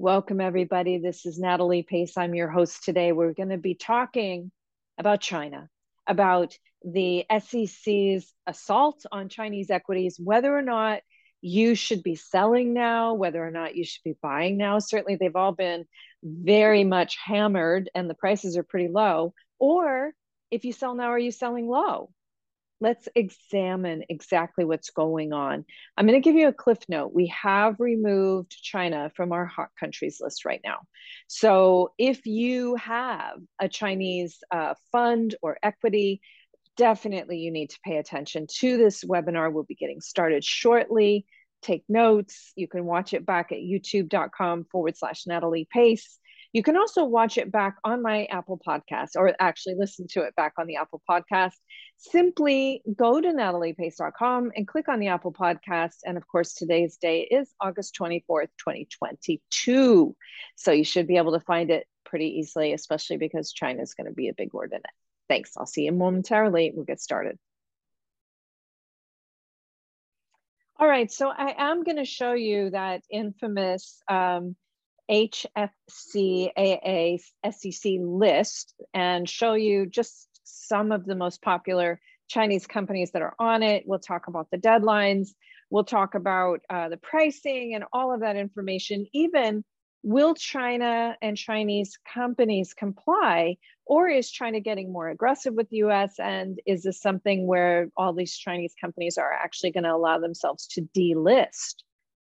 Welcome, everybody. This is Natalie Pace. I'm your host today. We're going to be talking about China, about the SEC's assault on Chinese equities, whether or not you should be selling now, whether or not you should be buying now. Certainly, they've all been very much hammered and the prices are pretty low. Or if you sell now, are you selling low? Let's examine exactly what's going on. I'm going to give you a cliff note. We have removed China from our hot countries list right now. So if you have a Chinese uh, fund or equity, definitely you need to pay attention to this webinar. We'll be getting started shortly. Take notes. You can watch it back at youtube.com forward slash Natalie Pace. You can also watch it back on my Apple podcast or actually listen to it back on the Apple podcast. Simply go to nataliepace.com and click on the Apple podcast. And of course, today's day is August 24th, 2022. So you should be able to find it pretty easily, especially because China is going to be a big word in it. Thanks. I'll see you momentarily. We'll get started. All right, so I am going to show you that infamous um, HFCAA SEC list and show you just some of the most popular Chinese companies that are on it. We'll talk about the deadlines. We'll talk about uh, the pricing and all of that information. Even will China and Chinese companies comply, or is China getting more aggressive with the US? And is this something where all these Chinese companies are actually going to allow themselves to delist,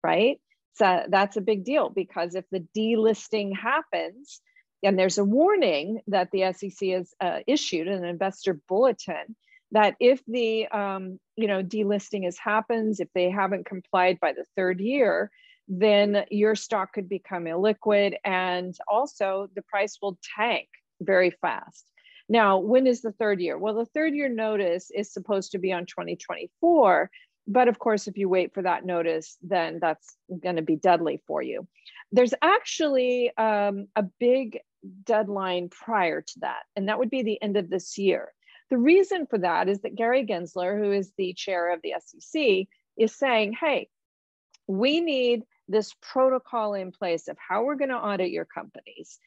right? That's a big deal because if the delisting happens, and there's a warning that the SEC has uh, issued an investor bulletin that if the um, you know delisting has happens, if they haven't complied by the third year, then your stock could become illiquid, and also the price will tank very fast. Now, when is the third year? Well, the third year notice is supposed to be on 2024, but of course, if you wait for that notice, then that's going to be deadly for you. There's actually um, a big deadline prior to that, and that would be the end of this year. The reason for that is that Gary Gensler, who is the chair of the SEC, is saying, hey, we need this protocol in place of how we're going to audit your companies.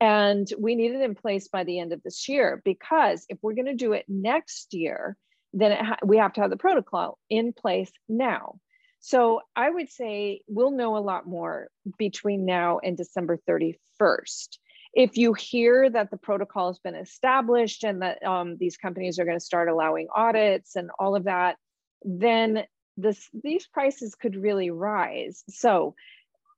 And we need it in place by the end of this year because if we're going to do it next year, then ha we have to have the protocol in place now. So I would say we'll know a lot more between now and December 31st. If you hear that the protocol has been established and that um, these companies are going to start allowing audits and all of that, then this, these prices could really rise. So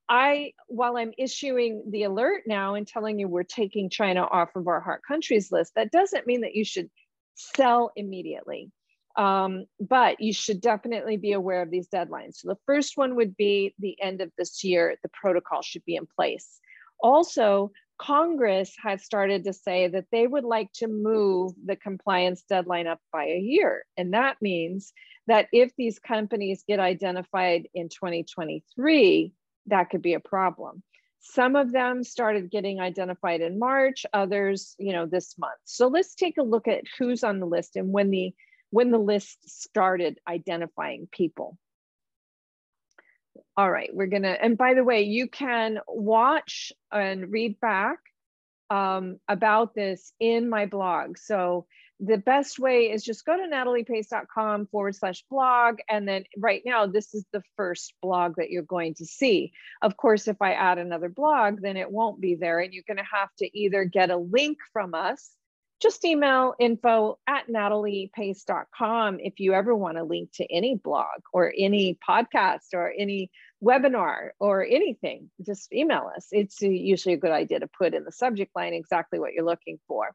I, while I'm issuing the alert now and telling you we're taking China off of our hot countries list, that doesn't mean that you should sell immediately. Um, but you should definitely be aware of these deadlines. So the first one would be the end of this year, the protocol should be in place. Also, Congress has started to say that they would like to move the compliance deadline up by a year. And that means that if these companies get identified in 2023, that could be a problem. Some of them started getting identified in March, others, you know, this month. So let's take a look at who's on the list and when the when the list started identifying people. All right, we're gonna, and by the way, you can watch and read back um, about this in my blog. So the best way is just go to nataliepace.com forward slash blog. And then right now, this is the first blog that you're going to see. Of course, if I add another blog, then it won't be there. And you're going to have to either get a link from us just email info at nataliepace.com if you ever want to link to any blog or any podcast or any webinar or anything. Just email us. It's usually a good idea to put in the subject line exactly what you're looking for.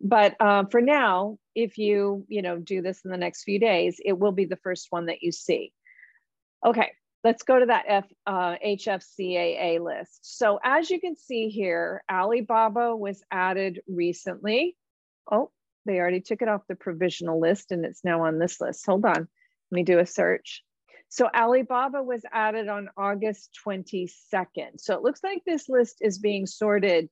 But uh, for now, if you you know do this in the next few days, it will be the first one that you see. Okay, let's go to that F, uh, HFCAA list. So as you can see here, Alibaba was added recently oh, they already took it off the provisional list and it's now on this list. Hold on, let me do a search. So Alibaba was added on August 22nd. So it looks like this list is being sorted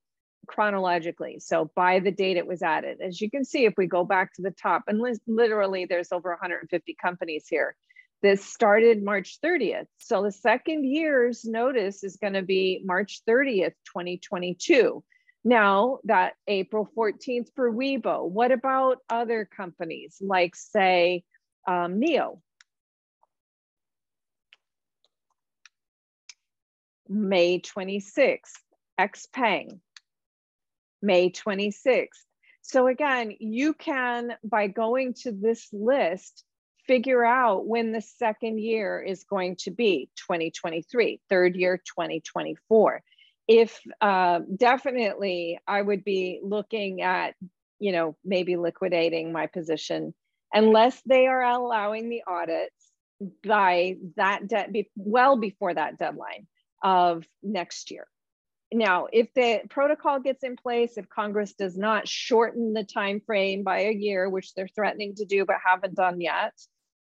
chronologically. So by the date it was added. As you can see, if we go back to the top, and li literally there's over 150 companies here. This started March 30th. So the second year's notice is going to be March 30th, 2022. Now that April 14th for Weibo, what about other companies like say um, NIO? May 26th, XPeng, May 26th. So again, you can, by going to this list, figure out when the second year is going to be 2023, third year 2024. If uh, definitely, I would be looking at, you know, maybe liquidating my position unless they are allowing the audits by that debt be- well before that deadline of next year. Now, if the protocol gets in place, if Congress does not shorten the time frame by a year, which they're threatening to do but haven't done yet,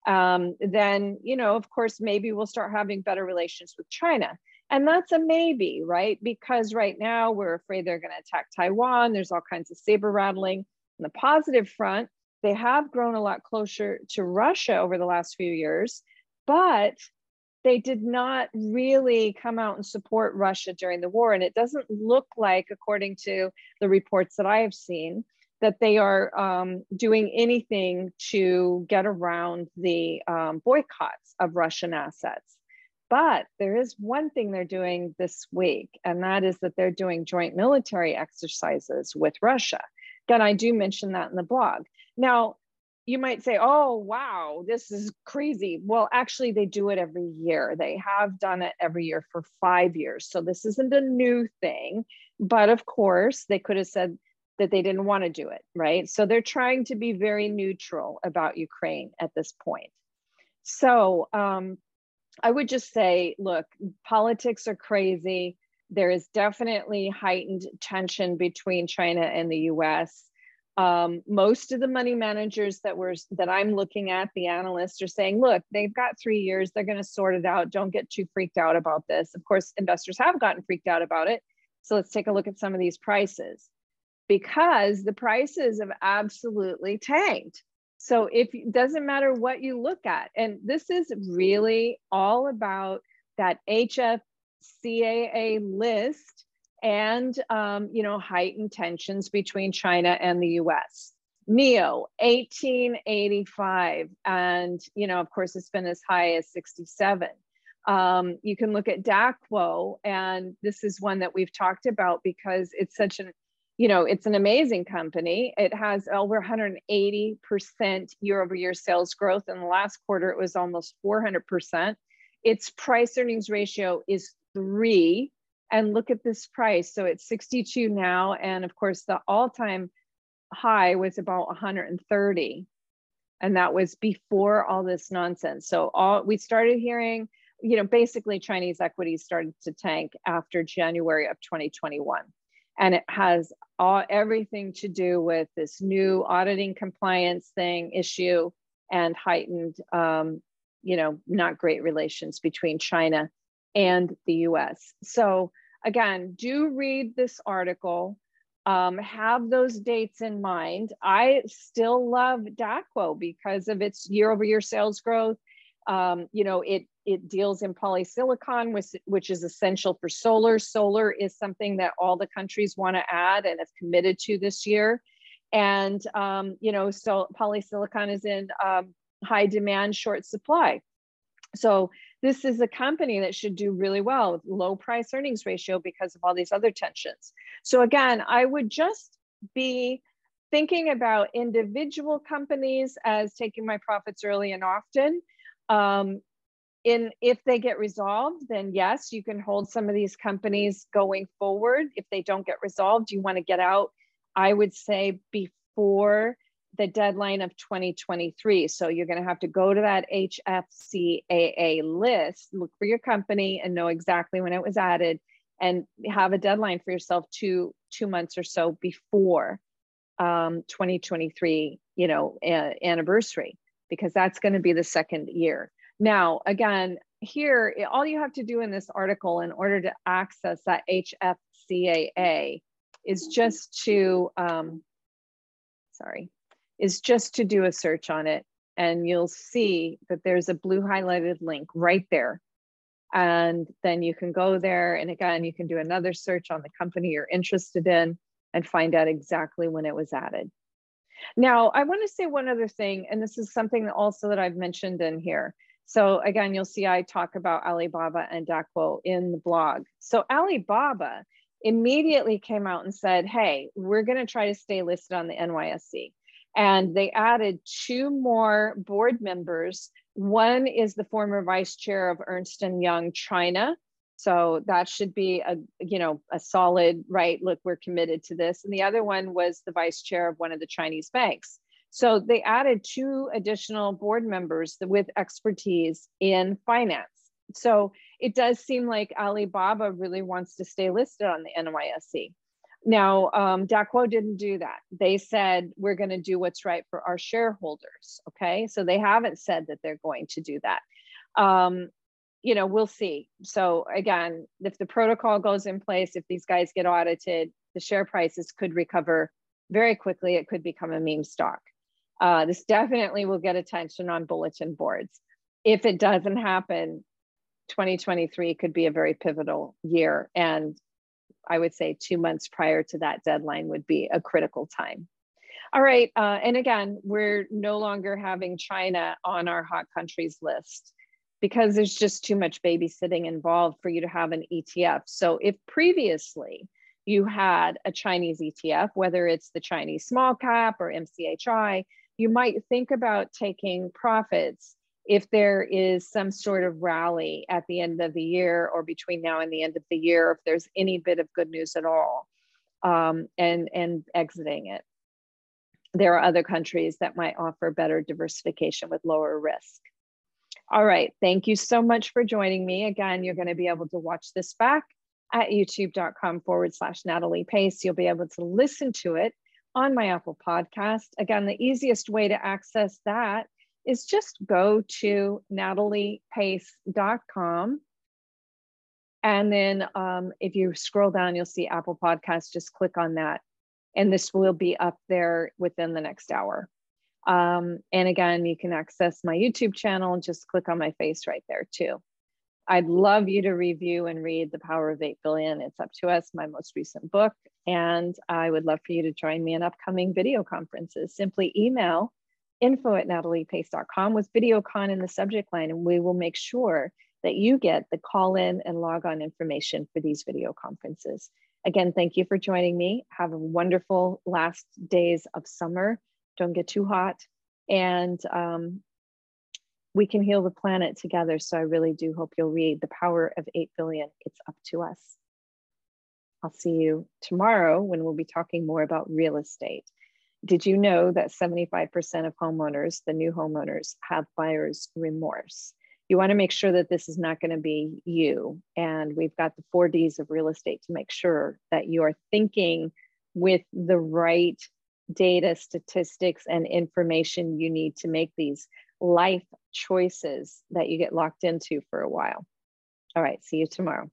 um, then, you know, of course, maybe we'll start having better relations with China. And that's a maybe, right? Because right now we're afraid they're going to attack Taiwan. There's all kinds of saber rattling. On the positive front, they have grown a lot closer to Russia over the last few years, but they did not really come out and support Russia during the war. And it doesn't look like, according to the reports that I have seen, that they are um, doing anything to get around the um, boycotts of Russian assets. But there is one thing they're doing this week, and that is that they're doing joint military exercises with Russia. Again, I do mention that in the blog. Now, you might say, oh, wow, this is crazy. Well, actually, they do it every year. They have done it every year for five years. So this isn't a new thing. But of course, they could have said, that they didn't want to do it, right? So they're trying to be very neutral about Ukraine at this point. So um, I would just say, look, politics are crazy. There is definitely heightened tension between China and the US. Um, most of the money managers that were that I'm looking at, the analysts are saying, look, they've got three years, they're going to sort it out. Don't get too freaked out about this. Of course, investors have gotten freaked out about it. So let's take a look at some of these prices because the prices have absolutely tanked. So if it doesn't matter what you look at, and this is really all about that HFCAA list and um, you know heightened tensions between China and the U.S. NIO 1885, and you know of course it's been as high as 67. Um, you can look at Daqo, and this is one that we've talked about because it's such an you know, it's an amazing company. It has over 180% year over year sales growth. In the last quarter, it was almost 400%. Its price earnings ratio is three. And look at this price. So it's 62 now. And of course, the all time high was about 130. And that was before all this nonsense. So all we started hearing, you know, basically Chinese equities started to tank after January of 2021 and it has all everything to do with this new auditing compliance thing issue and heightened um, you know not great relations between china and the us so again do read this article. Um, have those dates in mind. I still love Daqo because of its year over year sales growth. Um, you know it it deals in polysilicon, which, which is essential for solar. Solar is something that all the countries want to add and have committed to this year. And, um, you know, so polysilicon is in um, high demand, short supply. So this is a company that should do really well with low price earnings ratio because of all these other tensions. So again, I would just be thinking about individual companies as taking my profits early and often. Um, in if they get resolved then yes you can hold some of these companies going forward. If they don't get resolved you want to get out i would say before the deadline of 2023 so you're going to have to go to that hfcaa list look for your company and know exactly when it was added and have a deadline for yourself two two months or so before um, 2023 you know anniversary because that's going to be the second year now, again, here, all you have to do in this article in order to access that HFCAA is just to, um, sorry, is just to do a search on it. and you'll see that there's a blue highlighted link right there. And then you can go there. And again, you can do another search on the company you're interested in and find out exactly when it was added. Now, I want to say one other thing, and this is something also that I've mentioned in here. So again, you'll see I talk about Alibaba and Daqo in the blog. So Alibaba immediately came out and said, hey, we're going to try to stay listed on the NYSE. And they added two more board members. One is the former vice chair of Ernst & Young China. So that should be a, you know, a solid, right, look, we're committed to this. And the other one was the vice chair of one of the Chinese banks. So they added two additional board members with expertise in finance. So it does seem like Alibaba really wants to stay listed on the NYSE. Now, um, Daqo didn't do that. They said, we're going to do what's right for our shareholders. Okay. So they haven't said that they're going to do that. Um, you know, we'll see. So again, if the protocol goes in place, if these guys get audited, the share prices could recover very quickly. It could become a meme stock. Uh, this definitely will get attention on bulletin boards. If it doesn't happen, 2023 could be a very pivotal year. And I would say two months prior to that deadline would be a critical time. All right. Uh, and again, we're no longer having China on our hot countries list because there's just too much babysitting involved for you to have an ETF. So if previously you had a Chinese ETF, whether it's the Chinese small cap or MCHI, you might think about taking profits if there is some sort of rally at the end of the year or between now and the end of the year, if there's any bit of good news at all, um, and, and exiting it. There are other countries that might offer better diversification with lower risk. All right, thank you so much for joining me. Again, you're gonna be able to watch this back at youtube.com forward slash Natalie Pace. You'll be able to listen to it on my Apple podcast. Again, the easiest way to access that is just go to nataliepace.com. And then um, if you scroll down, you'll see Apple Podcasts. Just click on that. And this will be up there within the next hour. Um, and again, you can access my YouTube channel. Just click on my face right there too. I'd love you to review and read The Power of 8 Billion. It's up to us, my most recent book. And I would love for you to join me in upcoming video conferences. Simply email info at nataliepace.com with VideoCon in the subject line, and we will make sure that you get the call in and log on information for these video conferences. Again, thank you for joining me. Have a wonderful last days of summer. Don't get too hot. And um, we can heal the planet together. So I really do hope you'll read The Power of 8 Billion. It's up to us. I'll see you tomorrow when we'll be talking more about real estate. Did you know that 75% of homeowners, the new homeowners, have buyer's remorse? You want to make sure that this is not going to be you. And we've got the four Ds of real estate to make sure that you are thinking with the right data, statistics, and information you need to make these life choices that you get locked into for a while. All right, see you tomorrow.